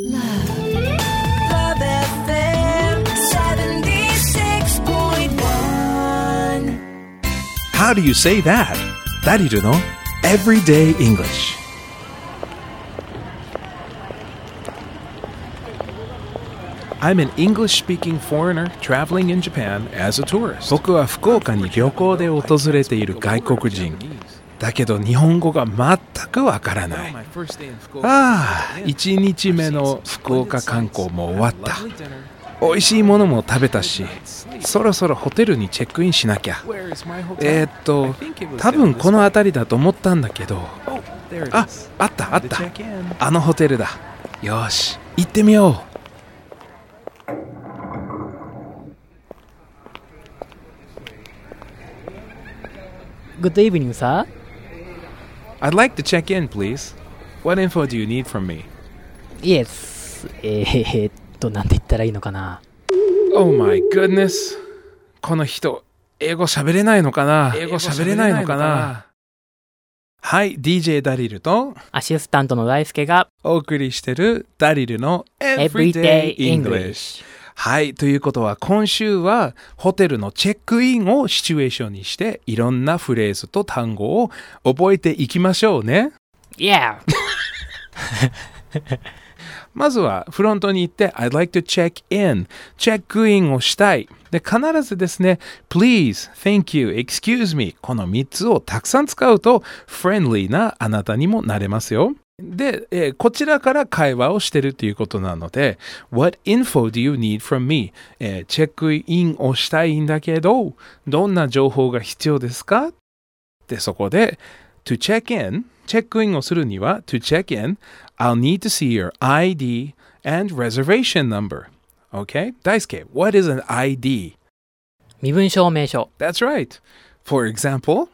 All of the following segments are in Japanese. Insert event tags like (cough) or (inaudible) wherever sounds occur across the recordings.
Love FM 76.1. How do you say that? ダリルの Everyday English I'm an English-speaking foreigner traveling in Japan as a tourist. 僕は福岡に旅行で訪れている外国人。 だけど日本語が全くわからない。ああ、1日目の福岡観光も終わった。美味しいものも食べたし、そろそろホテルにチェックインしなきゃ。えー、っと、多分この辺りだと思ったんだけど、あ、あったあった。あのホテルだ。よし、行ってみよう。Good evening, sir. I'd like to check in, please. What info do you need from me? Yes. えー、っと、なんて言ったらいいのかな。Oh my goodness. この人、英語喋れないのかな英語喋れないのかなはい、DJ ダリルとアシスタントの大輔がお送りしてるダリルの Everyday English。はい、ということは今週はホテルのチェックインをシチュエーションにしていろんなフレーズと単語を覚えていきましょうね。Yeah! (laughs) まずはフロントに行って I'd like to check in チェックインをしたいで必ずですね Please, thank you, excuse me この3つをたくさん使うとフレンリーなあなたにもなれますよで、えーこちらから会話をしてるということなので What info do you need from me? えーチェックインをしたいんだけどどんな情報が必要ですかでそこで To check in チェックインをするには To check in I'll need to see your ID and reservation number. Okay? Daisuke, what is an ID? 身分証明書、That's right. For example,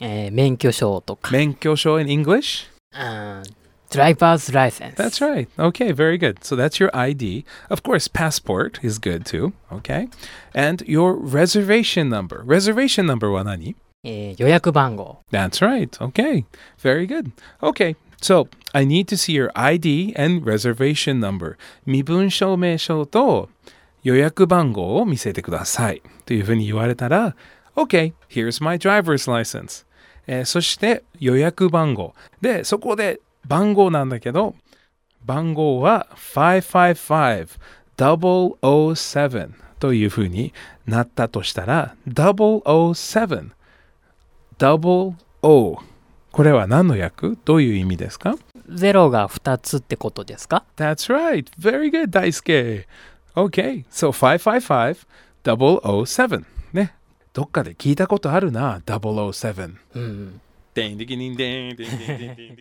えー免許証とか、免許証 in English? うん、driver's license。 That's right. Okay, very good. So that's your ID. Of course, passport is good too. Okay? And your reservation number. Reservation number は何えー予約番号。 That's right. Okay. Very good. Okay. So, I need to see your ID and reservation number. 身分証明書と予約番号を見せてください。というふうに言われたら、OK, here's my driver's license. えーそして予約番号。で、そこで 番号なんだけど、番号は555-007というふうになったとしたら、007、00、これは何の役どういう意味ですか？ゼロが2つってことですか ?That's right! Very good, 大輔 !Okay, so 555-007ね。どっかで聞いたことあるな、007。うん。デンデキニンデンデンデンデンデンデンデン。